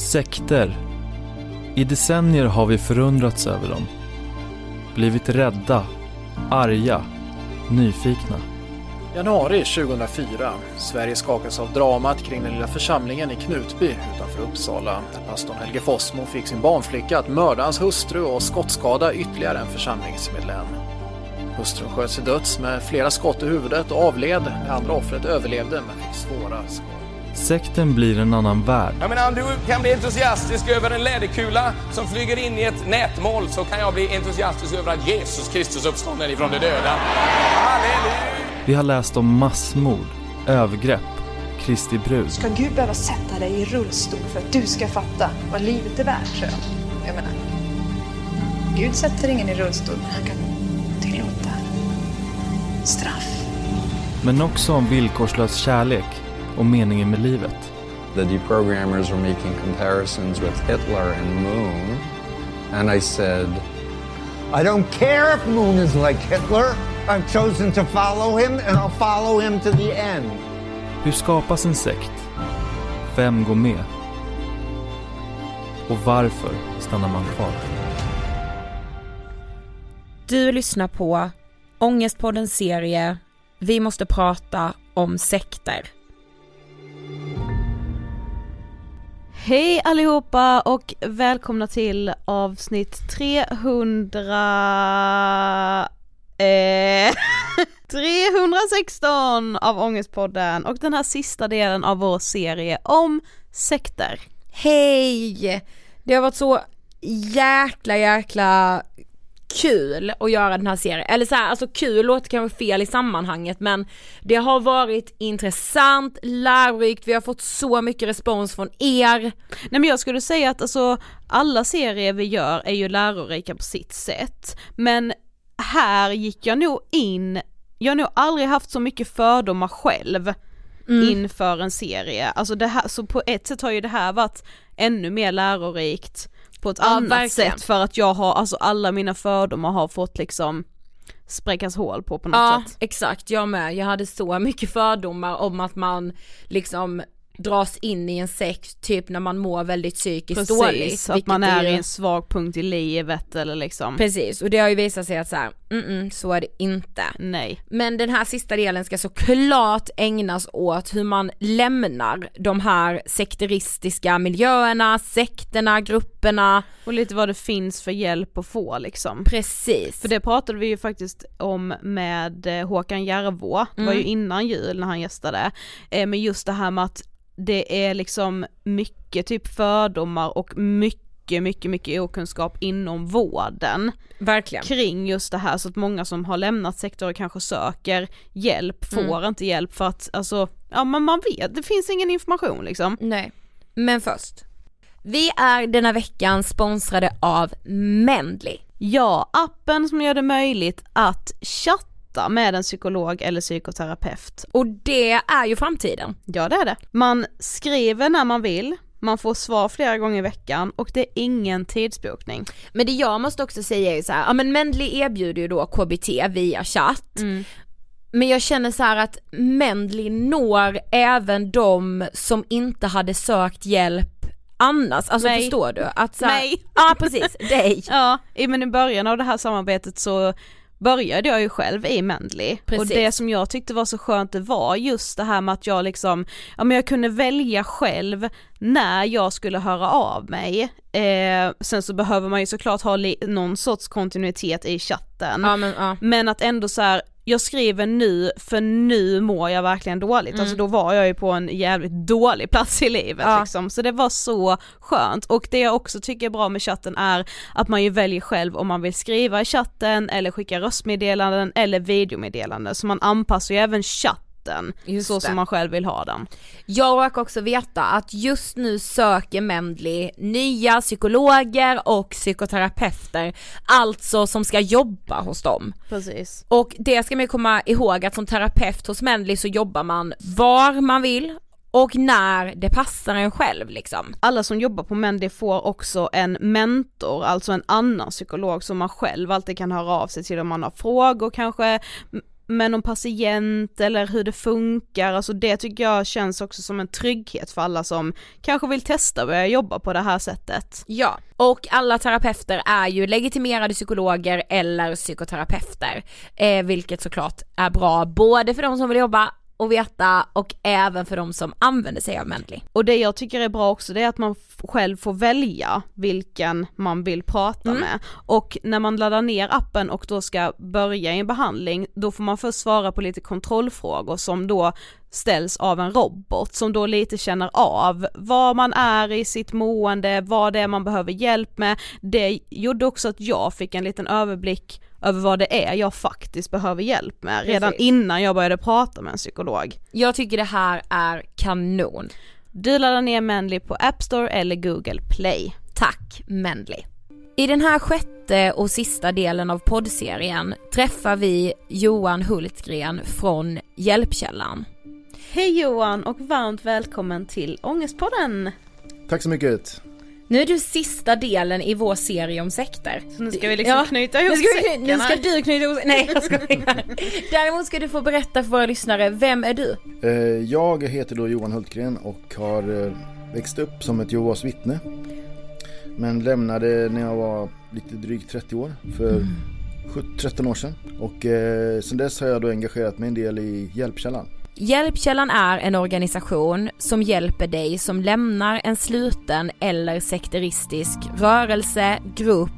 Sekter. I decennier har vi förundrats över dem. Blivit rädda, arga, nyfikna. Januari 2004. Sverige skakas av dramat kring den lilla församlingen i Knutby utanför Uppsala. Där pastorn Helge Fossmo fick sin barnflicka att mörda hans hustru och skottskada ytterligare en församlingsmedlem. Hustrun sköts till döds med flera skott i huvudet och avled. Det andra offret överlevde men fick svåra skador. Sekten blir en annan värld. Jag menar, om du kan bli entusiastisk över en läderkula som flyger in i ett nätmål så kan jag bli entusiastisk över att Jesus Kristus uppstånden ifrån de döda. Halleluja! Vi har läst om massmord, övergrepp, Kristi brud. Ska Gud behöva sätta dig i rullstol för att du ska fatta vad livet är värt, tror jag. Jag menar, Gud sätter ingen i rullstol, men han kan tillåta straff. Men också om villkorslös kärlek och meningen med livet. The deprogrammers were making comparisons with Hitler and Moon. And I said, I don't care if Moon is like Hitler. I've chosen to follow him and I'll follow him to the end. Hur skapas en sekt? Vem går med? Och varför stannar man kvar? Du lyssnar på Ångestpoddens serie Vi måste prata om sekter. Hej allihopa och välkomna till avsnitt 300... Eh, 316 av Ångestpodden och den här sista delen av vår serie om sekter. Hej! Det har varit så jäkla jäkla kul att göra den här serien, eller så här, alltså kul låter kanske fel i sammanhanget men det har varit intressant, lärorikt, vi har fått så mycket respons från er. Nej men jag skulle säga att alltså alla serier vi gör är ju lärorika på sitt sätt, men här gick jag nog in, jag har nog aldrig haft så mycket fördomar själv mm. inför en serie, alltså det här, så på ett sätt har ju det här varit ännu mer lärorikt på ett ja, annat verkligen. sätt för att jag har, alltså alla mina fördomar har fått liksom spräckas hål på på något ja, sätt. Ja exakt, jag med. Jag hade så mycket fördomar om att man liksom dras in i en sekt typ när man mår väldigt psykiskt Precis, dåligt. att man är i en svag punkt i livet eller liksom. Precis, och det har ju visat sig att så här, mm, -mm så är det inte. Nej. Men den här sista delen ska såklart ägnas åt hur man lämnar de här sekteristiska miljöerna, sekterna, grupperna. Och lite vad det finns för hjälp att få liksom. Precis. För det pratade vi ju faktiskt om med eh, Håkan Järvå, det var ju mm. innan jul när han gästade, eh, men just det här med att det är liksom mycket typ fördomar och mycket, mycket, mycket okunskap inom vården. Verkligen. Kring just det här så att många som har lämnat sektor och kanske söker hjälp får mm. inte hjälp för att alltså, ja men man vet, det finns ingen information liksom. Nej. Men först. Vi är denna veckan sponsrade av Mendly. Ja, appen som gör det möjligt att chatta prata med en psykolog eller psykoterapeut. Och det är ju framtiden. Ja det är det. Man skriver när man vill, man får svar flera gånger i veckan och det är ingen tidsbokning. Men det jag måste också säga är så här, ja men Mendley erbjuder ju då KBT via chatt. Mm. Men jag känner så att Mendley når även de som inte hade sökt hjälp annars, alltså Nej. förstår du? Att så här, Nej! Ja precis, dig! Ja, men i början av det här samarbetet så började jag ju själv i Mendley och det som jag tyckte var så skönt det var just det här med att jag liksom, ja men jag kunde välja själv när jag skulle höra av mig. Eh, sen så behöver man ju såklart ha någon sorts kontinuitet i chatten. Ja, men, ja. men, att ändå så här, jag skriver nu för nu mår jag verkligen dåligt, mm. alltså då var jag ju på en jävligt dålig plats i livet ja. liksom, så det var så skönt och det jag också tycker är bra med chatten är att man ju väljer själv om man vill skriva i chatten eller skicka röstmeddelanden eller videomeddelanden så man anpassar ju även chatt Just så det. som man själv vill ha den. Jag råkar också veta att just nu söker Mendley nya psykologer och psykoterapeuter, alltså som ska jobba hos dem. Precis. Och det ska man komma ihåg att som terapeut hos Mendley så jobbar man var man vill och när det passar en själv liksom. Alla som jobbar på Mendy får också en mentor, alltså en annan psykolog som man själv alltid kan höra av sig till om man har frågor kanske med någon patient eller hur det funkar, alltså det tycker jag känns också som en trygghet för alla som kanske vill testa att börja jobba på det här sättet. Ja, och alla terapeuter är ju legitimerade psykologer eller psykoterapeuter, eh, vilket såklart är bra både för de som vill jobba och veta och även för de som använder sig av Mendley. Och det jag tycker är bra också det är att man själv får välja vilken man vill prata mm. med och när man laddar ner appen och då ska börja en behandling då får man först svara på lite kontrollfrågor som då ställs av en robot som då lite känner av vad man är i sitt mående, vad det är man behöver hjälp med. Det gjorde också att jag fick en liten överblick över vad det är jag faktiskt behöver hjälp med redan Precis. innan jag började prata med en psykolog. Jag tycker det här är kanon. Du laddar ner Mendley på App Store eller Google Play. Tack Mendley. I den här sjätte och sista delen av poddserien träffar vi Johan Hultgren från Hjälpkällan. Hej Johan och varmt välkommen till Ångestpodden! Tack så mycket! Nu är du sista delen i vår serie om sekter. Så nu ska vi liksom knyta ihop nu ska, vi, nu ska du knyta ihop Nej jag skojar. Däremot ska du få berätta för våra lyssnare, vem är du? Eh, Jag heter då Johan Hultgren och har eh, växt upp som ett Jehovas vittne. Men lämnade när jag var lite drygt 30 år, för 17 13 år sedan. Och eh, sen dess har jag då engagerat mig en del i Hjälpkällan. Hjälpkällan är en organisation som hjälper dig som lämnar en sluten eller sekteristisk rörelse, grupp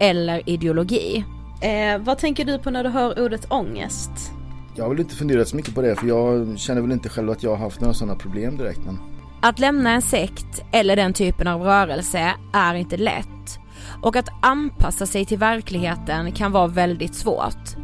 eller ideologi. Eh, vad tänker du på när du hör ordet ångest? Jag har väl inte funderat så mycket på det för jag känner väl inte själv att jag har haft några sådana problem direkt. Men Att lämna en sekt eller den typen av rörelse är inte lätt och att anpassa sig till verkligheten kan vara väldigt svårt.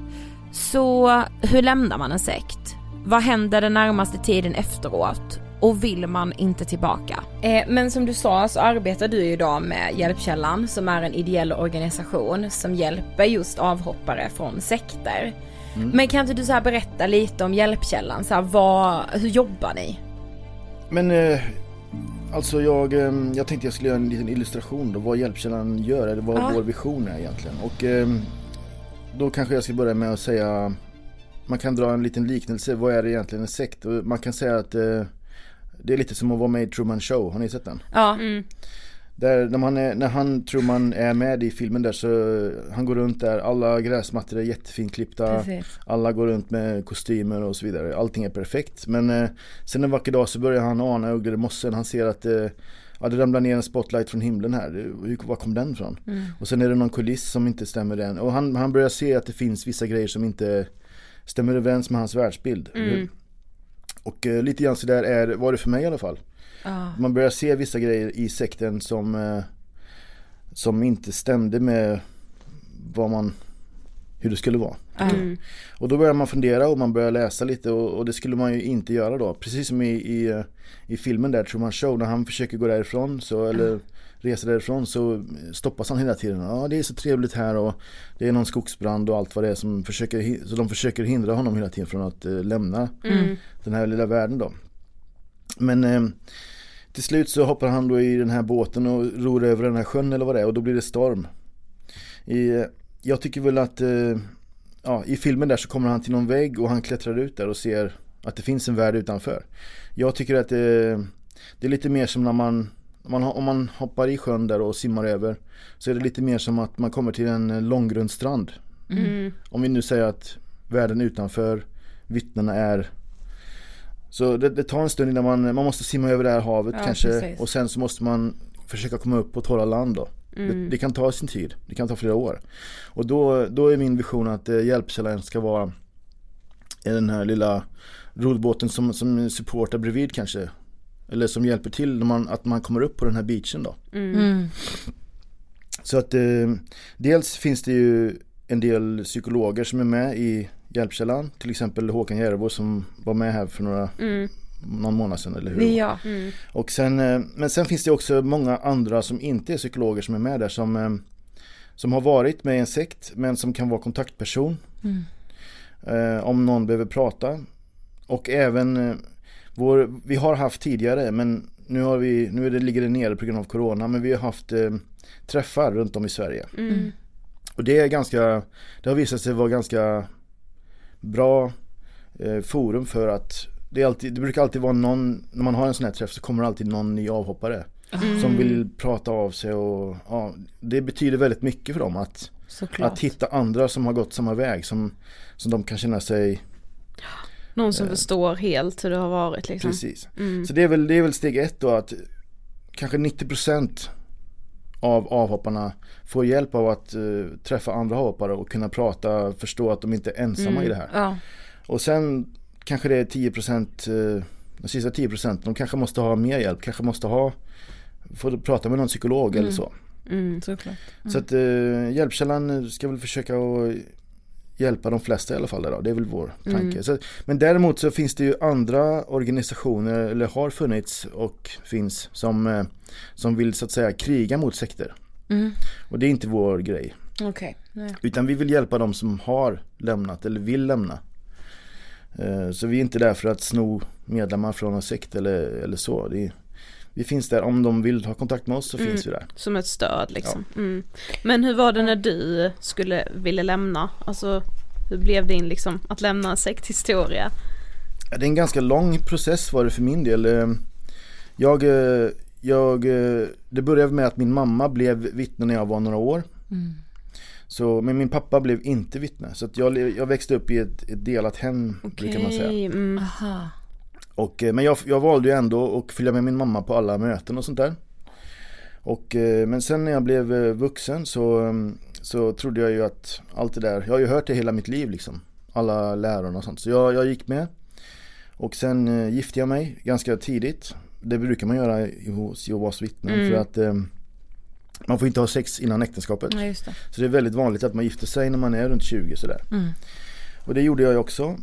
Så hur lämnar man en sekt? Vad händer den närmaste tiden efteråt? Och vill man inte tillbaka? Eh, men som du sa så arbetar du idag med Hjälpkällan som är en ideell organisation som hjälper just avhoppare från sekter. Mm. Men kan inte du så här berätta lite om Hjälpkällan? Så här, vad, hur jobbar ni? Men eh, alltså jag, eh, jag tänkte jag skulle göra en liten illustration då vad Hjälpkällan gör, eller vad Ja. vår vision är egentligen. Och eh, då kanske jag ska börja med att säga, man kan dra en liten liknelse, vad är det egentligen en sekt? Och man kan säga att eh, det är lite som att vara med i Truman Show, har ni sett den? Ja. Där, när, man är, när han Truman är med i filmen där så han går runt där, alla gräsmattor är jättefint klippta Precis. Alla går runt med kostymer och så vidare, allting är perfekt Men eh, sen en vacker dag så börjar han ana ugglor i mossen, han ser att eh, Ja det ramlar ner en spotlight från himlen här, hur, var kom den ifrån? Mm. Och sen är det någon kuliss som inte stämmer den och han, han börjar se att det finns vissa grejer som inte stämmer överens med hans världsbild? Mm. Och eh, lite grann sådär är, var det för mig i alla fall Ja. man börjar se vissa grejer i sekten som, eh, som inte stämde med vad man, hur det skulle vara. Mm. Och då börjar man fundera och man börjar läsa lite och, och det skulle man ju inte göra då. Precis som i, i, eh, i filmen där, Truman Show, när han försöker gå därifrån så, eller resa därifrån så stoppas han hela tiden. Ja det är så trevligt här och det är någon skogsbrand och allt vad det är som försöker, så de försöker hindra honom hela tiden från att eh, lämna Mm. den här lilla världen då. Men eh, till slut så hoppar han då i den här båten och ror över den här sjön eller vad det är och då blir det storm. I, eh, jag tycker väl att eh, ja, i filmen där så kommer han till någon vägg och han klättrar ut där och ser att det finns en värld utanför. Jag tycker att det, det är lite mer som när man, om man, om man hoppar i sjön där och simmar över så är det lite mer som att man kommer till en långgrundstrand. Mm. Om vi nu säger att världen utanför, vittnena är så det, det tar en stund innan man, man måste simma över det här havet Ja, kanske precis. och sen så måste man försöka komma upp på torra land då. Mm. Det, det kan ta sin tid, det kan ta flera år. Och då, då är min vision att eh, hjälpkällan ska vara den här lilla rodbåten som, som supportar bredvid kanske. Eller som hjälper till när man, att man kommer upp på den här beachen då. Mm. Så att eh, dels finns det ju en del psykologer som är med i Hjälpkällan. Till exempel Håkan Järbo som var med här för några, Mm. någon månad sedan eller hur? Ja. Mm. Och sen, eh, men sen finns det också många andra som inte är psykologer som är med där som, eh, som har varit med i en sekt men som kan vara kontaktperson. Mm. Eh, om någon behöver prata. Och även eh, vår, vi har haft tidigare men nu, har vi, nu är det, ligger det nere på grund av Corona men vi har haft eh, träffar runt om i Sverige. Mm. Och det är ganska, det har visat sig vara ganska bra eh, forum för att det, är alltid, det brukar alltid vara någon, när man har en sån här träff så kommer det alltid någon ny avhoppare. Mm. Som vill prata av sig och ja, det betyder väldigt mycket för dem att, Såklart. att hitta andra som har gått samma väg som, som de kan känna sig Någon som förstår helt hur det har varit liksom. Precis. Mm. Så det är, väl, det är väl steg ett då att kanske 90% av avhopparna får hjälp av att eh, träffa andra avhoppare och kunna prata, förstå att de inte är ensamma Mm. i det här. Ja. Och sen kanske det är 10%, eh, de sista 10% de kanske måste ha mer hjälp, kanske måste ha, få prata med någon psykolog eller Mm. så. Mm. Såklart. Så att eh, Hjälpkällan ska väl försöka att hjälpa de flesta i alla fall då. Det är väl vår tanke. Mm. Så, men däremot så finns det ju andra organisationer, eller har funnits och finns, som, eh, som vill så att säga kriga mot sekter. Mm. Och det är inte vår grej. Nej. Utan vi vill hjälpa de som har lämnat eller vill lämna. Eh, Så vi är inte där för att sno medlemmar från en sekt eller, eller så. Det är, vi finns där, om de vill ha kontakt med oss så Mm. finns vi där. Som ett stöd liksom. Mm. Men hur var det när du skulle, ville lämna? Alltså hur blev din liksom, att lämna en sekthistoria? Ja, Det är en ganska lång process var det för min del. Eh, Jag, eh, jag, eh, det började med att min mamma blev vittne när jag var några år. Mm. Så, men min pappa blev inte vittne. Så att jag, jag växte upp i ett, ett delat hem, kan man säga. Okej, mm. Aha. Och, eh, men jag, jag valde ju ändå att följa med min mamma på alla möten och sånt där. Och, eh, men sen när jag blev eh, vuxen så, mm, så trodde jag ju att allt det där, jag har ju hört det hela mitt liv liksom. Alla lärarna och sånt. Så jag, jag gick med. Och sen gifte jag mig ganska tidigt. Det brukar man göra i- hos Jehovas vittnen Mm. för att eh, man får inte ha sex innan äktenskapet. Ja, det. Så det är väldigt vanligt att man gifter sig när man är runt 20 sådär. Mm. Och det gjorde jag ju också.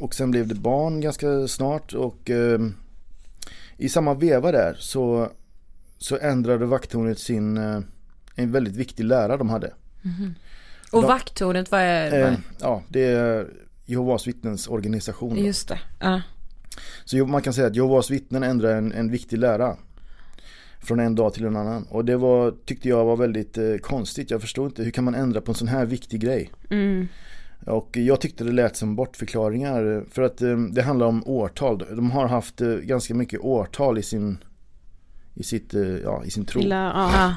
Och sen blev det barn ganska snart och eh, i samma veva där så, så ändrade vakttornet sin, eh, en väldigt viktig lära de hade. Mhm. Och De- vakttornet, vad är vad Eh, ja, det är Jehovas vittnens organisation. Just det. Ja. Så man kan säga att Jehovas vittnen ändrade en, en viktig lära. Från en dag till en annan. Och det var, tyckte jag var väldigt eh, konstigt. Jag förstod inte, hur kan man ändra på en sån här viktig grej? Mm. Och jag tyckte det lät som bortförklaringar. För att eh, det handlar om årtal. De har haft eh, ganska mycket årtal i sin, i sitt, eh, ja, i sin tro. Illa, ja.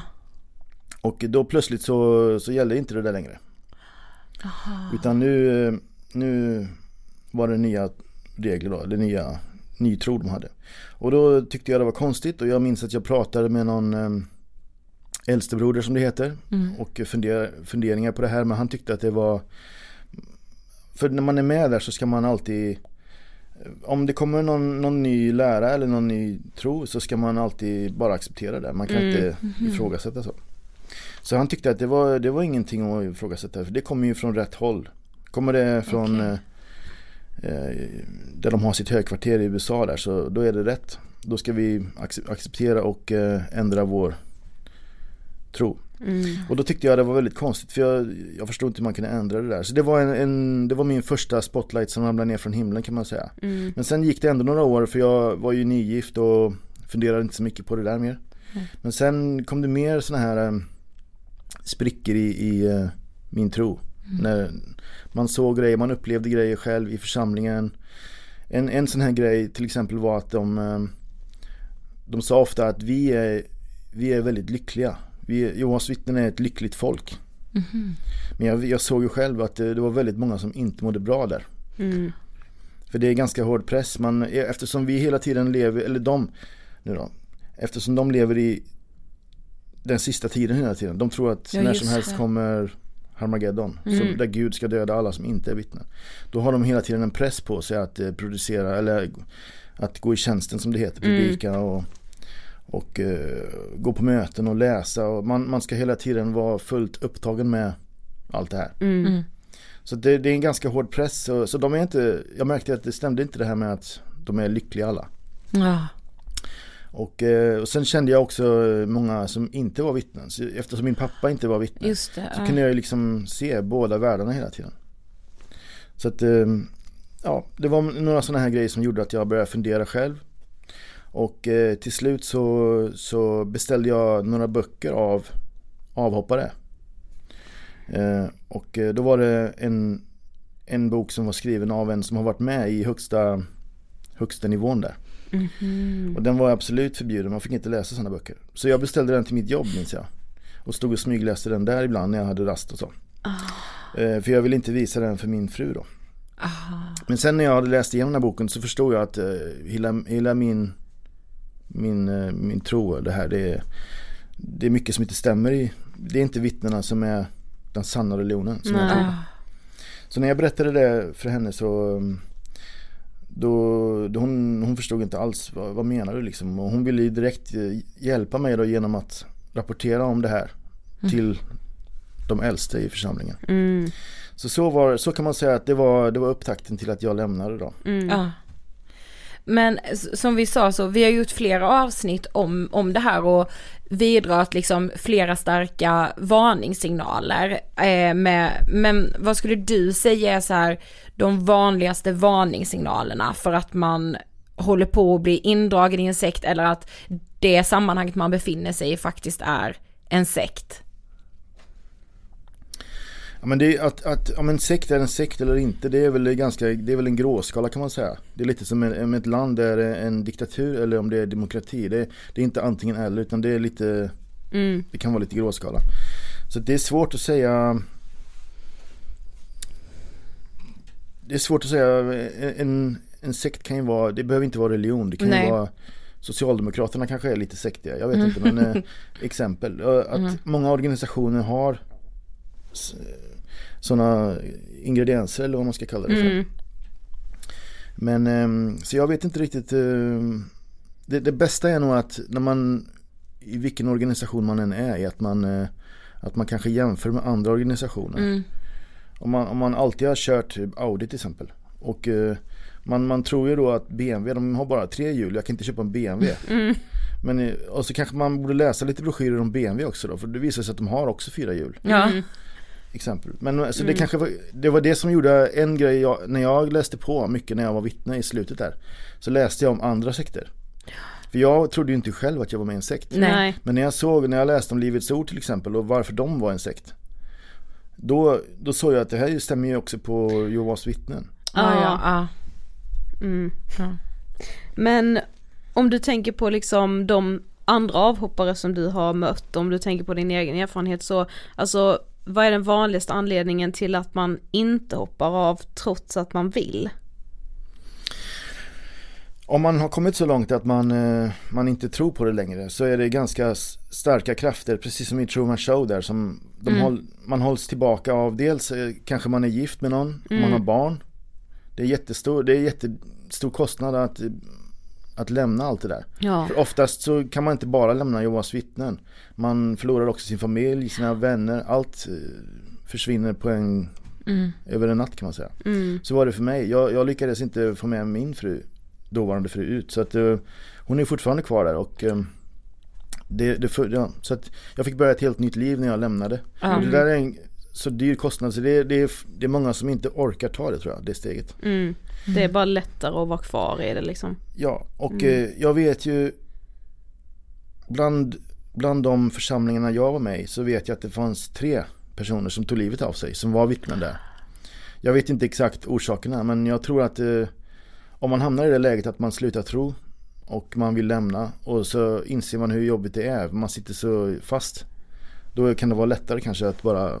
Och då plötsligt så, så gällde inte det där längre. Utan nu, nu var det nya regler då, det nya ny tro de hade. Och då tyckte jag det var konstigt och jag minns att jag pratade med någon äldstebroder som det heter Mm. och funder, funderingar på det här men han tyckte att det var för när man är med där så ska man alltid om det kommer någon, någon ny lära eller någon ny tro så ska man alltid bara acceptera det. Man kan Mm. inte Mhm. ifrågasätta så. Så han tyckte att det var, det var ingenting att ifrågasätta för det kommer ju från rätt håll. Kommer det från eh, eh, där de har sitt högkvarter i USA där så då är det rätt. Då ska vi ac- acceptera och eh, ändra vår tro. Mm. Och då tyckte jag det var väldigt konstigt för jag, jag förstod inte hur man kunde ändra det där. Så det var, en, en, det var min första spotlight som ramlade ner från himlen kan man säga. Mm. Men sen gick det ändå några år för jag var ju nygift och funderade inte så mycket på det där mer. Mm. Men sen kom det mer såna här eh, sprickor i, i eh, min tro. När man såg grejer, man upplevde grejer själv i församlingen. En, en sån här grej till exempel var att de, eh, de sa ofta att vi är, vi är väldigt lyckliga. Vi, är- Jehovas vittnen är ett lyckligt folk. Mhm. Men jag, jag såg ju själv att det, det var väldigt många som inte mådde bra där. Mm. För det är ganska hård press. Man, eftersom vi hela tiden lever, eller de, nu då, eftersom de lever i den sista tiden hela tiden. De tror att Ja, när som helst det. kommer Harmageddon, Mm. som, där Gud ska döda alla som inte är vittnen. Då har de hela tiden en press på sig att eh, producera, eller att gå i tjänsten som det heter, Mm. predika och, och eh, gå på möten och läsa. Och man, man ska hela tiden vara fullt upptagen med allt det här. Mm. Mm. Så det, det är en ganska hård press. Så, så de är inte, jag märkte att det stämde inte det här med att de är lyckliga alla. Ja. Och, eh, och sen kände jag också många som inte var vittnen. Så eftersom min pappa inte var vittne Just det. så ja. kunde jag ju liksom se båda världarna hela tiden. Så att, eh, ja, det var några sådana här grejer som gjorde att jag började fundera själv. Och eh, till slut så, så beställde jag några böcker av avhoppare. Eh, och eh, då var det en, en bok som var skriven av en som har varit med i högsta, högsta nivån där. Mhm. Och den var absolut förbjuden, man fick inte läsa sådana böcker. Så jag beställde den till mitt jobb minns jag. Och stod och smygläste den där ibland när jag hade rast och så. Eh, för jag ville inte visa den för min fru då. Men sen när jag hade läst igenom den här boken så förstod jag att eh, hela, hela min, min, eh, min tro, det här, det är, det är mycket som inte stämmer i. Det är inte vittnena som är den sanna religionen. Som jag tror. Så när jag berättade det för henne så um, då, då hon, hon förstod inte alls vad, vad menar du liksom. Och hon ville ju direkt eh, hjälpa mig då genom att rapportera om det här till de äldste i församlingen. Mm. Så så, var, så kan man säga att det var, det var upptakten till att jag lämnade då. Mm. Ja. Men som vi sa så, vi har gjort flera avsnitt om, om det här och vidrört liksom flera starka varningssignaler. Eh, med, men vad skulle du säga är så här de vanligaste varningssignalerna för att man håller på att bli indragen i en sekt eller att det sammanhanget man befinner sig i faktiskt är en sekt. Ja, men det är att, att om en sekt är en sekt eller inte, det är väl ganska, det är väl en gråskala kan man säga. Det är lite som en, om ett land är en diktatur eller om det är demokrati. Det, det är inte antingen eller utan det är lite, Mm. det kan vara lite gråskala. Så det är svårt att säga Det är svårt att säga, en, en sekt kan ju vara, det behöver inte vara religion, det kan Nej. ju vara Socialdemokraterna kanske är lite sektiga, jag vet Mm. inte men eh, exempel. Att Mm. många organisationer har sådana ingredienser eller vad man ska kalla det för. Mm. Men ehm, så jag vet inte riktigt. ehm, det, det bästa är nog att när man i vilken organisation man än är i att man eh, att man kanske jämför med andra organisationer. Mm. Om, man, om man alltid har kört Audi till exempel och eh, man, man tror ju då att BMW, de har bara tre hjul, jag kan inte köpa en BMW. Mm. Men, eh, och så kanske man borde läsa lite broschyrer om BMW också då, för det visar sig att de har också fyra hjul. Ja. Exempel. Men alltså, det Mm. kanske var, det var det som gjorde en grej, jag, när jag läste på mycket när jag var vittne i slutet där. Så läste jag om andra sekter. För jag trodde ju inte själv att jag var med i en sekt. Nej. Men när jag såg, när jag läste om Livets Ord till exempel och varför de var en sekt. Då, då såg jag att det här stämmer ju också på Jehovas vittnen. Ja, ja, ja. Mm. Ja. Men om du tänker på liksom de andra avhoppare som du har mött, om du tänker på din egen erfarenhet så, alltså vad är den vanligaste anledningen till att man inte hoppar av trots att man vill? Om man har kommit så långt att man, eh, man inte tror på det längre så är det ganska starka krafter, precis som i Truman Show där, som de Mm. håll, man hålls tillbaka av. Dels eh, kanske man är gift med någon, om man Mm. har barn. Det är jättestor, det är jättestor kostnad att, att lämna allt det där. Ja. För oftast så kan man inte bara lämna Jehovas vittnen. Man förlorar också sin familj, sina vänner, allt eh, försvinner på en, Mm. över en natt kan man säga. Mm. Så var det för mig. Jag, jag lyckades inte få med min fru, dåvarande fru ut. Så att eh, hon är fortfarande kvar där och eh, det, det för, ja, så att jag fick börja ett helt nytt liv när jag lämnade. Mm. Och det där är en så dyr kostnad så det, det, är, det är många som inte orkar ta det tror jag, det steget. Mm. Det är bara lättare att vara kvar i det liksom. Ja, och Mm. eh, jag vet ju bland, bland de församlingarna jag var med i så vet jag att det fanns tre personer som tog livet av sig som var vittnen där. Jag vet inte exakt orsakerna men jag tror att eh, om man hamnar i det läget att man slutar tro och man vill lämna och så inser man hur jobbigt det är, man sitter så fast. Då kan det vara lättare kanske att bara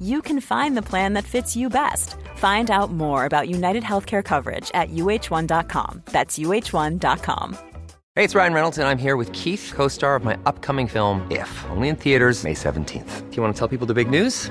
you can find the plan that fits you best. Find out more about United Healthcare coverage at uh1.com. That's uh1.com. Hey, it's Ryan Reynolds, and I'm here with Keith, co star of my upcoming film, If, only in theaters, May 17th. Do you want to tell people the big news?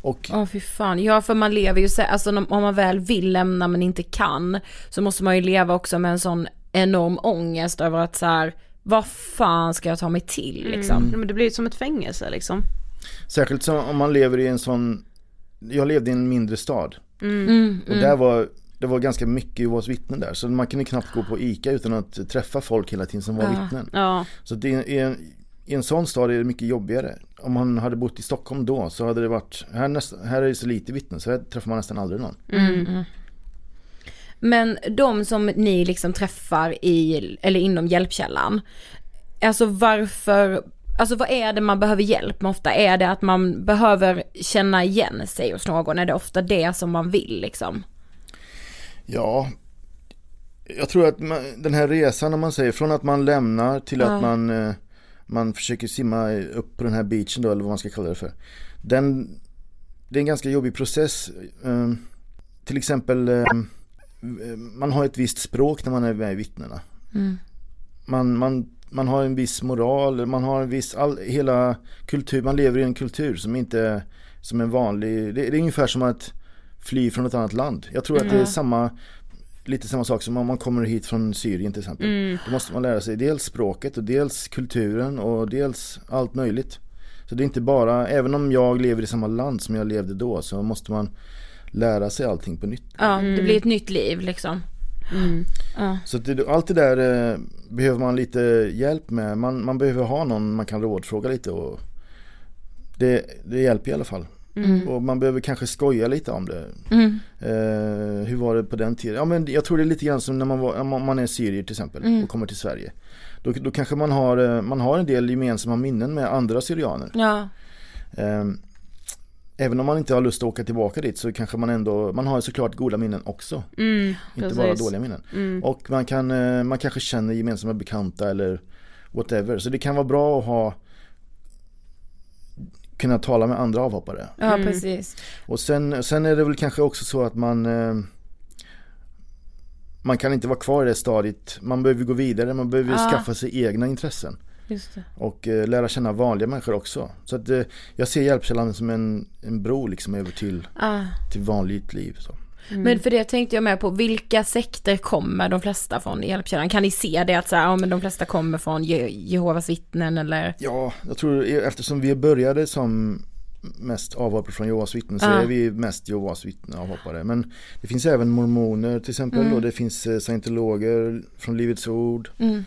Och Ja fy fan, ja för man lever ju så, alltså om man väl vill lämna men inte kan så måste man ju leva också med en sån enorm ångest över att så här, vad fan ska jag ta mig till liksom? Mm. Men det blir ju som ett fängelse liksom. Särskilt så om man lever i en sån, jag levde i en mindre stad. Mm. Mm, Och mm. där var det var ganska mycket Jehovas vittnen där. Så man kunde knappt gå på ICA utan att träffa folk hela tiden som var Ja. vittnen. Ja. Så det är en, i en sån stad är det mycket jobbigare. Om man hade bott i Stockholm då så hade det varit, här, nästa, här är det så lite vittnen så här träffar man nästan aldrig någon. Mm. Men de som ni liksom träffar i, eller inom hjälpkällan, alltså varför, alltså vad är det man behöver hjälp med ofta? Är det att man behöver känna igen sig hos någon? Är det ofta det som man vill liksom? Ja, jag tror att man, den här resan om man säger från att man lämnar till Ja. att man, eh, man försöker simma upp på den här beachen då eller vad man ska kalla det för. Den, det är en ganska jobbig process. Eh, Till exempel eh, man har ett visst språk när man är med i vittnena. Mm. Man, man, man har en viss moral, man har en viss, all, hela kultur, man lever i en kultur som inte som en vanlig, det, det är ungefär som att fly från ett annat land. Jag tror att det är Mm. samma, lite samma sak som om man kommer hit från Syrien till exempel. Mm. Då måste man lära sig dels språket och dels kulturen och dels allt möjligt. Så det är inte bara, även om jag lever i samma land som jag levde då så måste man lära sig allting på nytt. Ja, det blir ett nytt liv liksom. Ja. Så att det, allt det där eh, behöver man lite hjälp med. Man, man behöver ha någon man kan rådfråga lite och det, det hjälper i alla fall. Mm. Och man behöver kanske skoja lite om det. Mm. Eh, hur var det på den tiden? Ja men jag tror det är lite grann som när man, var, om man är syrier till exempel Mm. och kommer till Sverige. Då, då kanske man har, eh, man har en del gemensamma minnen med andra syrianer. Ja. Ehm, Även om man inte har lust att åka tillbaka dit så kanske man ändå, man har såklart goda minnen också. Mm, inte precis. bara dåliga minnen. Mm. Och man, kan, eh, man kanske känner gemensamma bekanta eller whatever. Så det kan vara bra att ha kunna tala med andra avhoppare. Ja, Mm. precis. Och sen, sen är det väl kanske också så att man eh, Man kan inte vara kvar i det stadiet. Man behöver gå vidare, man behöver Ja. skaffa sig egna intressen. Just det. Och eh, lära känna vanliga människor också. Så att eh, jag ser hjälpkällan som en, en bro liksom över till, Ah. till vanligt liv. Så. Men för det tänkte jag med på, vilka sekter kommer de flesta från i hjälpkällan? Kan ni se det att så här, ja men de flesta kommer från Je- Jehovas vittnen eller? Ja, jag tror eftersom vi började som mest avhoppare från Jehovas vittnen så Ja. är vi mest Jehovas vittnen avhoppare. Men det finns även mormoner till exempel Mm. och det finns eh, scientologer från Livets Ord. Mm.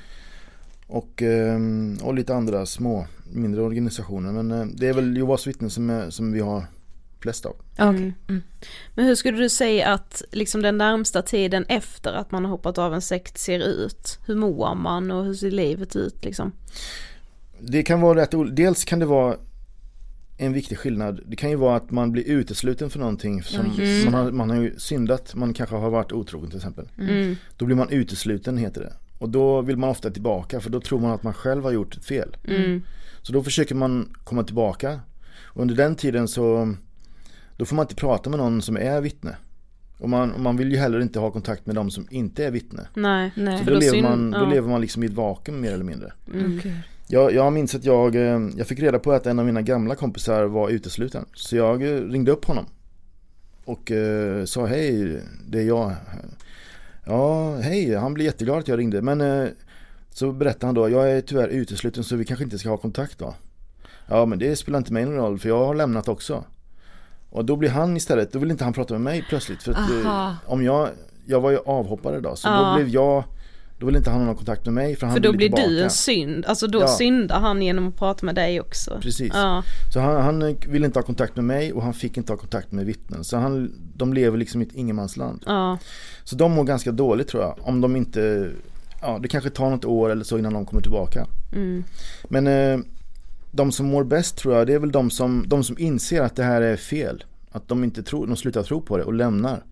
Och, ehm, och lite andra små, mindre organisationer. Men eh, det är väl Jehovas vittnen som, är, som vi har flest av. Mm. Men hur skulle du säga att liksom den närmsta tiden efter att man har hoppat av en sekt ser ut? Hur mår man och hur ser livet ut liksom? Det kan vara rätt Dels kan det vara en viktig skillnad. Det kan ju vara att man blir utesluten för någonting som just man, har, man har ju syndat. Man kanske har varit otrogen till exempel. Mm. Då blir man utesluten heter det. Och då vill man ofta tillbaka för då tror man att man själv har gjort ett fel. Mm. Så då försöker man komma tillbaka. Och under den tiden så då får man inte prata med någon som är vittne. Och man, och man vill ju heller inte ha kontakt med de som inte är vittne. Nej, Så för då, lever, syn- man, då ja. lever man liksom i ett vakuum mer eller mindre. Mm. Jag, jag minns att jag, eh, jag fick reda på att en av mina gamla kompisar var utesluten. Så jag eh, ringde upp honom. Och eh, sa hej, det är jag. Ja, hej, han blev jätteglad att jag ringde. Men eh, så berättade han då, jag är tyvärr utesluten så vi kanske inte ska ha kontakt då. Ja, men det spelar inte mig någon roll för jag har lämnat också. Och då blir han istället, då vill inte han prata med mig plötsligt. För att, eh, Aha. om jag, jag var ju avhoppare då, så Ja. då blev jag, då vill inte han ha någon kontakt med mig för han För då blir du en synd, alltså då Ja. syndar han genom att prata med dig också. Precis. Ja. Så han, han ville inte ha kontakt med mig och han fick inte ha kontakt med vittnen. Så han, de lever liksom i ett ingenmansland. Ja. Så de mår ganska dåligt tror jag. Om de inte, ja det kanske tar något år eller så innan de kommer tillbaka. Mm. Men eh, de som mår bäst tror jag det är väl de som, de som inser att det här är fel. Att de inte tror, de slutar tro på det och lämnar.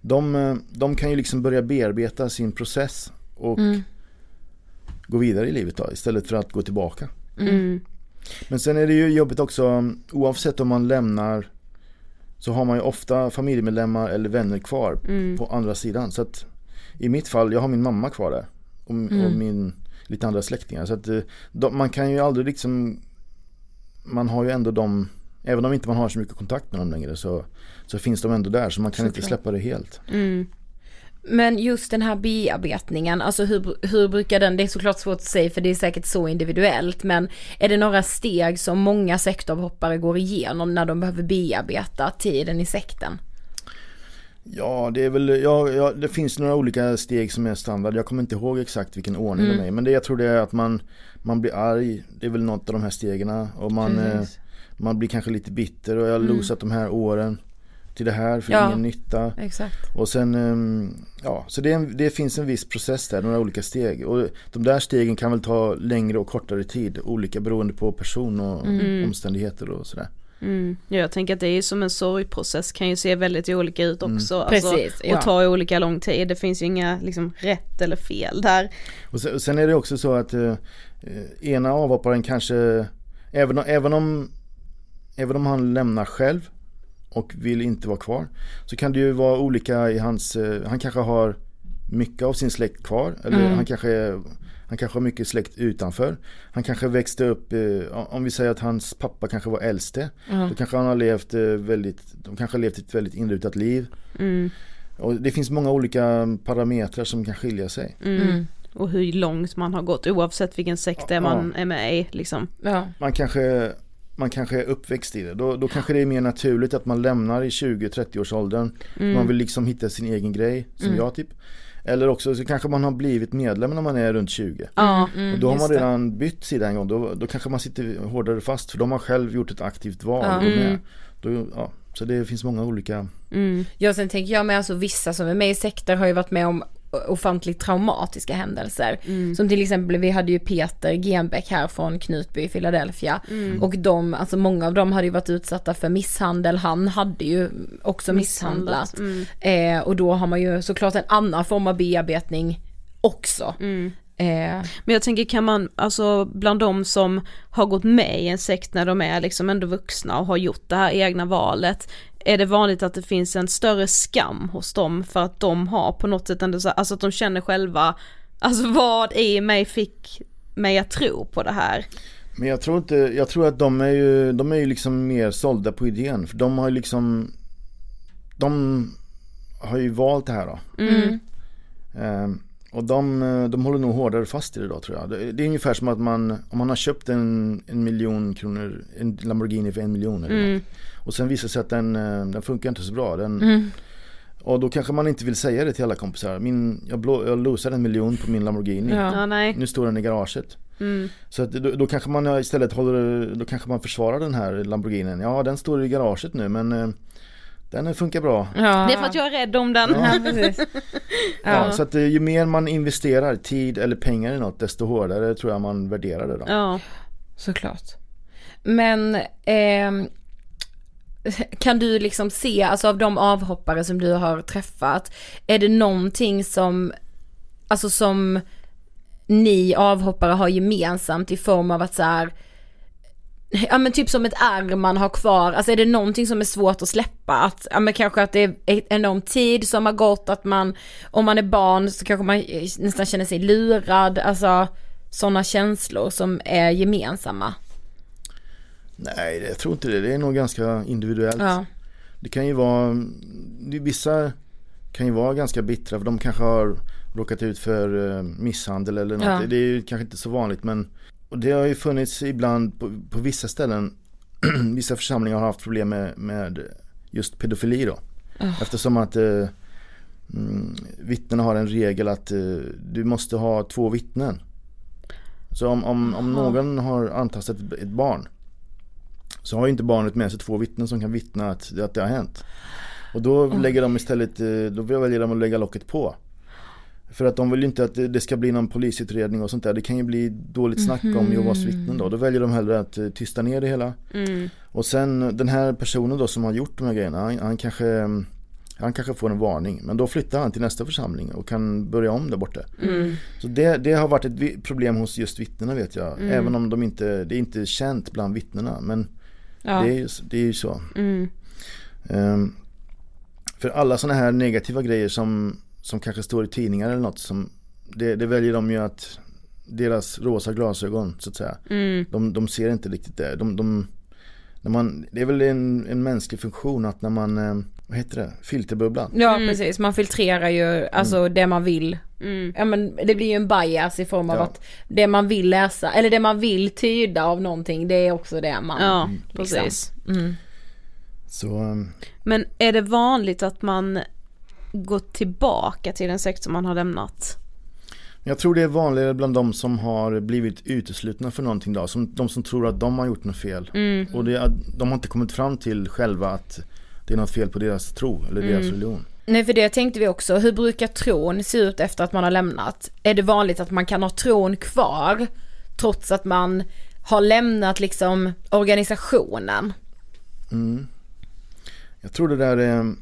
De, eh, de kan ju liksom börja bearbeta sin process och Mm. gå vidare i livet då istället för att gå tillbaka. Mm. Men sen är det ju jobbigt också oavsett om man lämnar så har man ju ofta familjemedlemmar eller vänner kvar Mm. på andra sidan. Så att i mitt fall, jag har min mamma kvar där och, Mm. och min lite andra släktingar. Så att eh, de, man kan ju aldrig liksom man har ju ändå dem Även om inte man har så mycket kontakt med dem längre så, så finns de ändå där så man kan inte Såklart. släppa det helt. Mm. Men just den här bearbetningen, alltså hur, hur brukar den, det är såklart svårt att säga för det är säkert så individuellt, men är det några steg som många sektoravhoppare går igenom när de behöver bearbeta tiden i sekten? Ja, det är väl, ja, ja, det finns några olika steg som är standard. Jag kommer inte ihåg exakt vilken ordning Mm. de är. Men det, jag tror det är att man, man blir arg. Det är väl något av de här stegen. Och man, eh, man blir kanske lite bitter och jag har Mm. losat de här åren till det här för Ja. ingen nytta. Exakt. Och sen, ehm, ja, så det, en, det finns en viss process där, några olika steg. Och de där stegen kan väl ta längre och kortare tid, olika beroende på person och Mm. omständigheter och sådär. Mm. Ja, jag tänker att det är som en sorgprocess kan ju se väldigt olika ut också. Alltså, Precis, ja. Och ta olika lång tid. Det finns ju inga liksom rätt eller fel där. Och sen, och sen är det också så att eh, ena avhopparen kanske, även, om- även, om, även om han lämnar själv och vill inte vara kvar, så kan det ju vara olika i hans, eh, han kanske har mycket av sin släkt kvar, eller Mm. han kanske han kanske har mycket släkt utanför. Han kanske växte upp, eh, om vi säger att hans pappa kanske var äldste. Mm. Då kanske han har levt eh, väldigt, de kanske har levt ett väldigt inrutat liv. Mm. Och det finns många olika parametrar som kan skilja sig. Mm. Och hur långt man har gått oavsett vilken sekt är man är med i liksom. Ja. man kanske, man kanske är uppväxt i det. Då, då kanske det är mer naturligt att man lämnar i 20-30 års åldern. Mm. Man vill liksom hitta sin egen grej, som Mm. jag typ. Eller också så kanske man har blivit medlem när man är runt 20. Ja, mm, och då har man just det. redan bytt sida en gång. Då, då kanske man sitter hårdare fast för de har själv gjort ett aktivt val. Ja. Mm. Då, ja, så det finns många olika Mm. Ja sen tänker jag med alltså vissa som är med i sekter har ju varit med om ofantligt traumatiska händelser. Mm. Som till exempel, vi hade ju Peter Genbeck här från Knutby i Philadelphia. Mm. Och de, alltså många av dem hade ju varit utsatta för misshandel. Han hade ju också misshandlat. Misshandlat, mm. Eh, och då har man ju såklart en annan form av bearbetning också. Mm. Eh, Men jag tänker kan man, alltså bland de som har gått med i en sekt när de är liksom ändå vuxna och har gjort det här egna valet, är det vanligt att det finns en större skam hos dem för att de har på något sätt ändå så, alltså att de känner själva, alltså vad i mig fick mig att tro på det här? Men jag tror inte, jag tror att de är ju, de är ju liksom mer sålda på idén. För de har ju liksom, de har ju valt det här då. Mm. Ehm, och de, eh, de håller nog hårdare fast i det då tror jag. Det, det är ungefär som att man, om man har köpt en, en miljon kronor, en Lamborghini för en miljon eller Mm. något. Och sen visar det sig att den, eh, den funkar inte så bra. Den, Mm. Och då kanske man inte vill säga det till alla kompisar. Min, jag, blå, jag losade en miljon på min Lamborghini. Ja. Ja, nej. Nu står den i garaget. Mm. Så att då, då kanske man istället håller, då kanske man försvarar den här Lamborghinin. Ja den står i garaget nu men eh, den funkar bra. Det är för att jag är rädd om den. Ja. Ja. så att eh, ju mer man investerar tid eller pengar i något desto hårdare tror jag man värderar det då. Ja. Såklart. Men ehm, kan du liksom se, alltså av de avhoppare som du har träffat, är det någonting som, alltså som ni avhoppare har gemensamt i form av att så här, ja men typ som ett ärr man har kvar, alltså är det någonting som är svårt att släppa? Att, ja men kanske att det är enorm tid som har gått, att man, om man är barn så kanske man nästan känner sig lurad, alltså sådana känslor som är gemensamma. Nej jag tror inte det, det är nog ganska individuellt. Ja. Det kan ju vara, vissa kan ju vara ganska bittra för de kanske har råkat ut för eh, misshandel eller något. Ja. Det är ju kanske inte så vanligt men och det har ju funnits ibland på, på vissa ställen, vissa församlingar har haft problem med, med just pedofili då. Oh. Eftersom att eh, mm, vittnena har en regel att eh, du måste ha två vittnen. Så om, om, om någon har antastat ett, barn så har ju inte barnet med sig två vittnen som kan vittna att, att det har hänt. Och då Oj. lägger de istället, eh, då väljer de att lägga locket på. För att de vill ju inte att det ska bli någon polisutredning och sånt där. Det kan ju bli dåligt snack om Mhm. Jehovas vittnen då. Då väljer de hellre att eh, tysta ner det hela. Mm. Och sen den här personen då som har gjort de här grejerna, han, han kanske han kanske får en varning men då flyttar han till nästa församling och kan börja om där borta. Mm. Så det, det har varit ett problem hos just vittnena vet jag. Mm. Även om de inte, det är inte känt bland vittnena men Ja. det, är, ju- det är ju så. Mm. Ehm, för alla sådana här negativa grejer som, som kanske står i tidningar eller något som det, det väljer de ju att deras rosa glasögon så att säga. Mm. De, de ser inte riktigt det. De, de, när man, det är väl en, en mänsklig funktion att när man, eh, vad heter det, filterbubblan. Ja precis, man filtrerar ju alltså det man vill. Mm. Ja men det blir ju en bias i form av Ja. att det man vill läsa, eller det man vill tyda av någonting, det är också det man Ja, liksom. precis. Mm. Så ehm, Men är det vanligt att man gå tillbaka till en sekt som man har lämnat? Jag tror det är vanligare bland de som har blivit uteslutna för någonting då. Som, de som tror att de har gjort något fel. Mm. Och det, de har inte kommit fram till själva att det är något fel på deras tro eller deras Mm. religion. Nej för det tänkte vi också, hur brukar tron se ut efter att man har lämnat? Är det vanligt att man kan ha tron kvar trots att man har lämnat liksom organisationen? Mm. Jag tror det där är,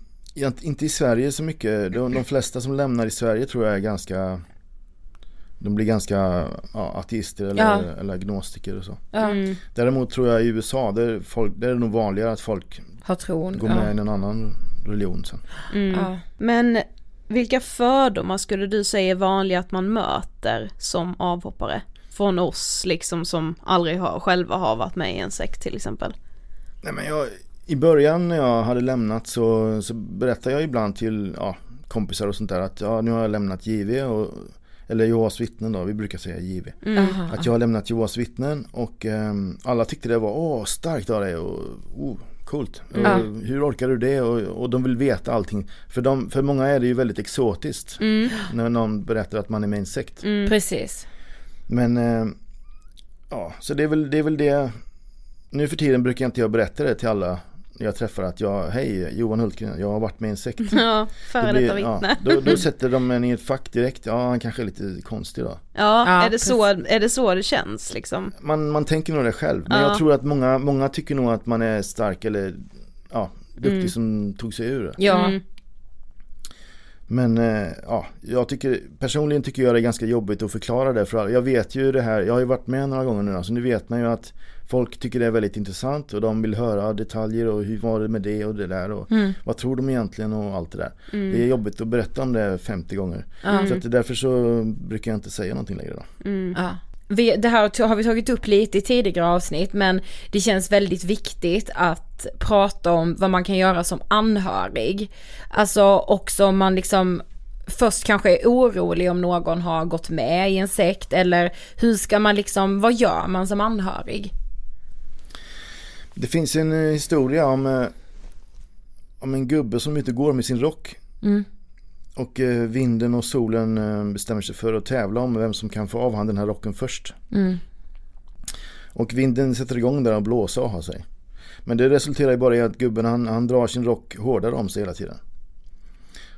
inte i Sverige så mycket. De, de flesta som lämnar i Sverige tror jag är ganska de blir ganska ja, ateister eller, Ja. eller agnostiker och så. Ja. Mm. Däremot tror jag i USA, där, folk, där är det nog vanligare att folk Har tron, går ja. med i en annan religion sen. Mm. Ja. Men vilka fördomar skulle du säga är vanliga att man möter som avhoppare? Från oss liksom som aldrig har, själva har varit med i en sekt till exempel. Nej, men jag, I början när jag hade lämnat så, så berättade jag ibland till ja, kompisar och sånt där att ja, nu har jag lämnat JV och, eller Jehovas vittnen då, vi brukar säga JV. Mm. Att jag har lämnat Jehovas vittnen och ehm, alla tyckte det var åh starkt av dig och oh, coolt. Mm. Och, hur orkar du det? Och, och de vill veta allting. För, de, för många är det ju väldigt exotiskt Mm. när någon berättar att man är med i en sekt. Precis. Men eh, ja, så det är, väl, det är väl det. Nu för tiden brukar inte jag berätta det till alla jag träffar att jag, hej Johan Hultgren, jag har varit med i en sekt. Ja, före detta vittne. Ja, då, då sätter de en i ett fack direkt, ja han kanske är lite konstig då. Ja, Ja, är, det så, är det så det känns liksom? Man, man tänker nog det själv, men Ja. jag tror att många, många tycker nog att man är stark eller ja, duktig Mm. som tog sig ur det. Ja. Mm. Men eh, ja, jag tycker, personligen tycker jag det är ganska jobbigt att förklara det för alla. Jag vet ju det här, jag har ju varit med några gånger nu, så nu vet man ju att folk tycker det är väldigt intressant och de vill höra detaljer och hur var det med det och det där och Mm. vad tror de egentligen och allt det där. Mm. Det är jobbigt att berätta om det 50 gånger. Så att därför så brukar jag inte säga någonting längre då. Ja. Vi, det här har vi tagit upp lite i tidigare avsnitt men det känns väldigt viktigt att prata om vad man kan göra som anhörig. Alltså också om man liksom först kanske är orolig om någon har gått med i en sekt eller hur ska man liksom, vad gör man som anhörig? Det finns en eh, historia om, eh, om en gubbe som ute går med sin rock. Mm. Och eh, vinden och solen bestämmer sig för att tävla om vem som kan få av han den här rocken först. Mm. Och vinden sätter igång där och blåser och har sig. Men det resulterar ju bara i att gubben han, han drar sin rock hårdare om sig hela tiden.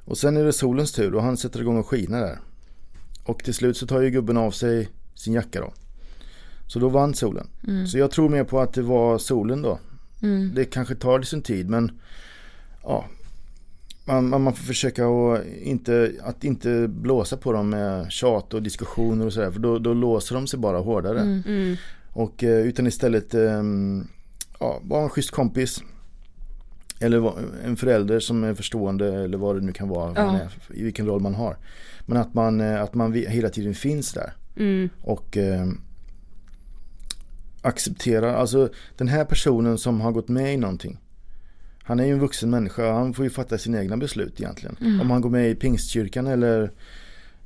Och sen är det solens tur och han sätter igång och skiner där. Och till slut så tar ju gubben av sig sin jacka då. Så då vann solen. Mm. Så jag tror mer på att det var solen då. Mm. Det kanske tar sin tid men ja, man, man man får försöka att inte, att inte blåsa på dem med tjat och diskussioner och sådär för då, då låser de sig bara hårdare. Mm. Mm. Och eh, utan istället ehm, ja, vara en schysst kompis. Eller en förälder som är förstående eller vad det nu kan vara. Ja. Man är, I vilken roll man har. Men att man, eh, att man hela tiden finns där. Mm. Och ehm, accepterar, alltså den här personen som har gått med i någonting. Han är ju en vuxen människa, han får ju fatta sina egna beslut egentligen. Mm. Om han går med i pingstkyrkan eller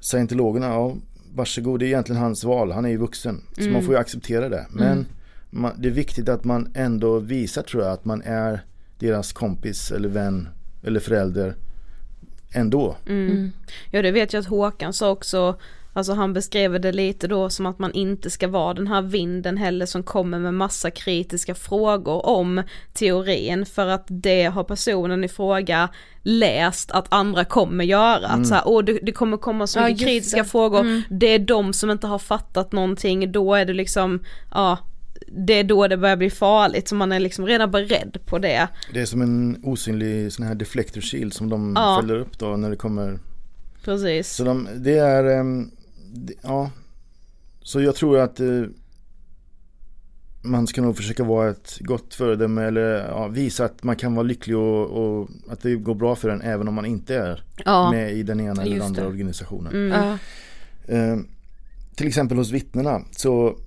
scientologerna, ja varsågod, det är egentligen hans val, han är ju vuxen. Så Mm. man får ju acceptera det. Men Mm. man, det är viktigt att man ändå visar tror jag att man är deras kompis eller vän eller förälder ändå. Mm. Ja det vet jag att Håkan sa också, alltså han beskrev det lite då som att man inte ska vara den här vinden heller som kommer med massa kritiska frågor om teorin för att det har personen i fråga läst att andra kommer göra. Att Mm. så här, åh det, det kommer komma så Ja, mycket kritiska det. frågor, Mm. det är de som inte har fattat någonting, då är det liksom, ja det är då det börjar bli farligt så man är liksom redan beredd på det. Det är som en osynlig sån här deflector shield som de Ja. fäller upp då när det kommer Precis. Så de, det är, ehm, ja. Så jag tror att eh, man ska nog försöka vara ett gott föredöme eller ja, visa att man kan vara lycklig och, och att det går bra för en även om man inte är Ja. med i den ena eller Just andra det. organisationen. Mm. Ja. Eh, till exempel hos vittnena så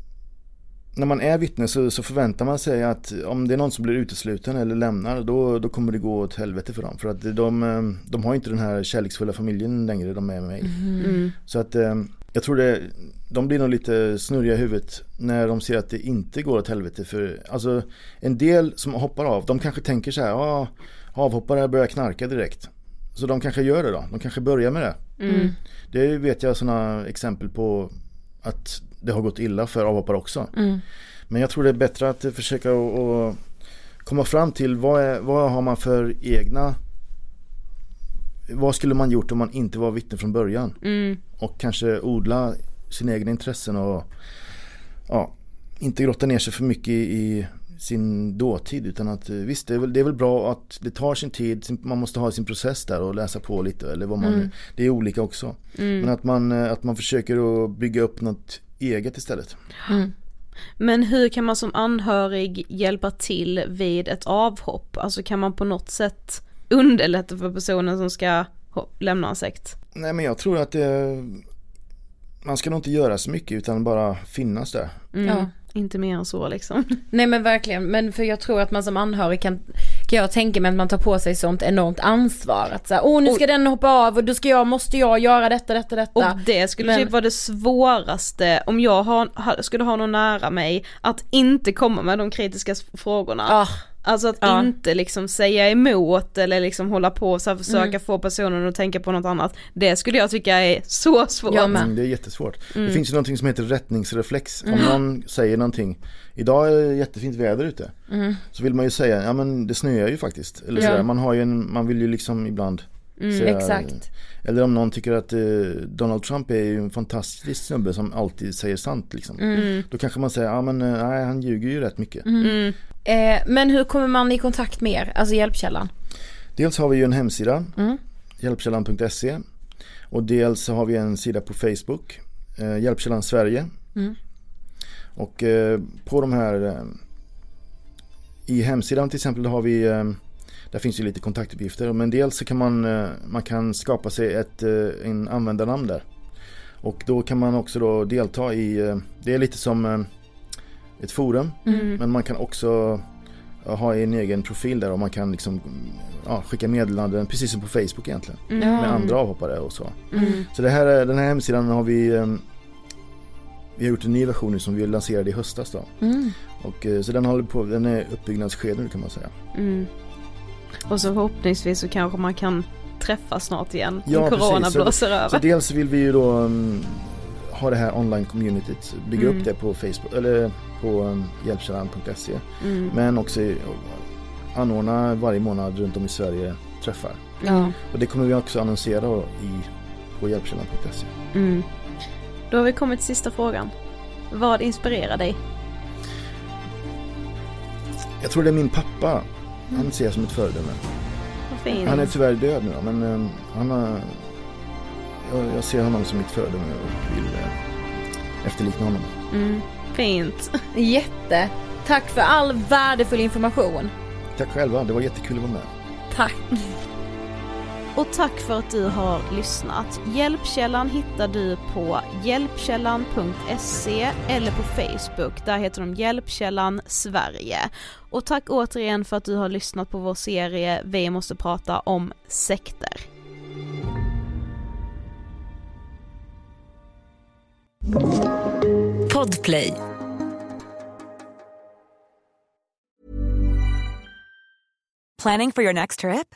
när man är vittne så, så förväntar man sig att om det är någon som blir utesluten eller lämnar då, då kommer det gå åt helvete för dem. För att de, eh, de har inte den här kärleksfulla familjen längre de är med i. Mm. Så att eh, jag tror det, de blir nog lite snurriga i huvudet när de ser att det inte går åt helvete. För alltså en del som hoppar av, de kanske tänker så här, ja avhoppare börjar knarka direkt. Så de kanske gör det då, de kanske börjar med det. Mm. Det vet jag sådana exempel på att det har gått illa för avhoppare också. Mm. Men jag tror det är bättre att försöka att- att komma fram till vad, är, vad har man för egna vad skulle man gjort om man inte var vittne från början? Mm. Och kanske odla sina egna intressen och ja, inte grotta ner sig för mycket i, sin dåtid utan att eh, visst det är, väl, det är väl bra att det tar sin tid, man måste ha sin process där och läsa på lite eller vad man Mm. Det är olika också. Mm. Men att man, eh, att man försöker att bygga upp något eget istället. Mm. Men hur kan man som anhörig hjälpa till vid ett avhopp? Alltså kan man på något sätt underlätta för personen som ska lämna en sekt? Nej men jag tror att det, man ska nog inte göra så mycket utan bara finnas där. Mm. Ja. Inte mer än så liksom. Nej men verkligen, men för jag tror att man som anhörig kan, kan jag tänka mig att man tar på sig sånt enormt ansvar. Att såhär, åh nu ska den hoppa av och då ska jag, måste jag göra detta, detta, detta. Och det skulle Men- typ vara det svåraste om jag har, ha, skulle ha någon nära mig att inte komma med de kritiska frågorna. Alltså att Ja. inte liksom säga emot eller liksom hålla på och så försöka Mm. få personen att tänka på något annat. Det skulle jag tycka är så svårt. Mm, det är jättesvårt. Mm. Det finns ju någonting som heter rättningsreflex. Om Mm. någon säger någonting, idag är det jättefint väder ute. Mm. Så vill man ju säga, ja men det snöar ju faktiskt. Eller Ja. sådär. Man, har ju en, man vill ju liksom ibland Mm, säga, exakt. Eller om någon tycker att eh, Donald Trump är ju en fantastisk snubbe som alltid säger sant liksom. Mm. Då kanske man säger, ja men eh, nej han ljuger ju rätt mycket. Mm. Eh, men hur kommer man i kontakt med er, alltså hjälpkällan? Dels har vi ju en hemsida, Mm. hjälpkällan.se. Och dels så har vi en sida på Facebook, eh, Hjälpkällan Sverige. Mm. Och eh, på de här eh, i hemsidan till exempel har vi där finns ju lite kontaktuppgifter men dels så kan man, eh, man kan skapa sig ett eh, en användarnamn där. Och då kan man också då delta i, eh, det är lite som ett forum Mm. men man kan också ha en egen profil där och man kan liksom ja, skicka meddelanden precis som på Facebook egentligen. Mm. Med andra avhoppare och så. Mm. Så det här, är- den här hemsidan har vi Vi har gjort en ny version nu som vi lanserade i höstas då. Mm. Och, så den håller på, den är uppbyggnadsskede nu kan man säga. Mm. Och så förhoppningsvis så kanske man kan träffas snart igen. Ja, om corona precis. Så- blåser över. Så dels vill vi ju då um, ha det här online-communityt, bygga Mm. upp det på Facebook eller på um, hjälpkällan.se. Mm. Men också anordna varje månad runt om i Sverige träffar. Ja. Och det kommer vi också annonsera i, på hjälpkällan.se. Mm. Då har vi kommit till sista frågan. Vad inspirerar dig? Jag tror det är min pappa. Han ser jag som ett föredöme. Han är tyvärr död nu då, men um, han har, jag, jag ser honom som mitt föredöme och vill uh, efterlikna honom. Mm. Fint. Jätte. Tack för all värdefull information. Tack själva, det var jättekul att vara med. Tack. Och tack för att du har lyssnat. Hjälpkällan hittar du på hjälpkällan.se eller på Facebook. Där heter de Hjälpkällan Sverige. Och tack återigen för att du har lyssnat på vår serie Vi måste prata om sekter. Podplay. Planning for your next trip?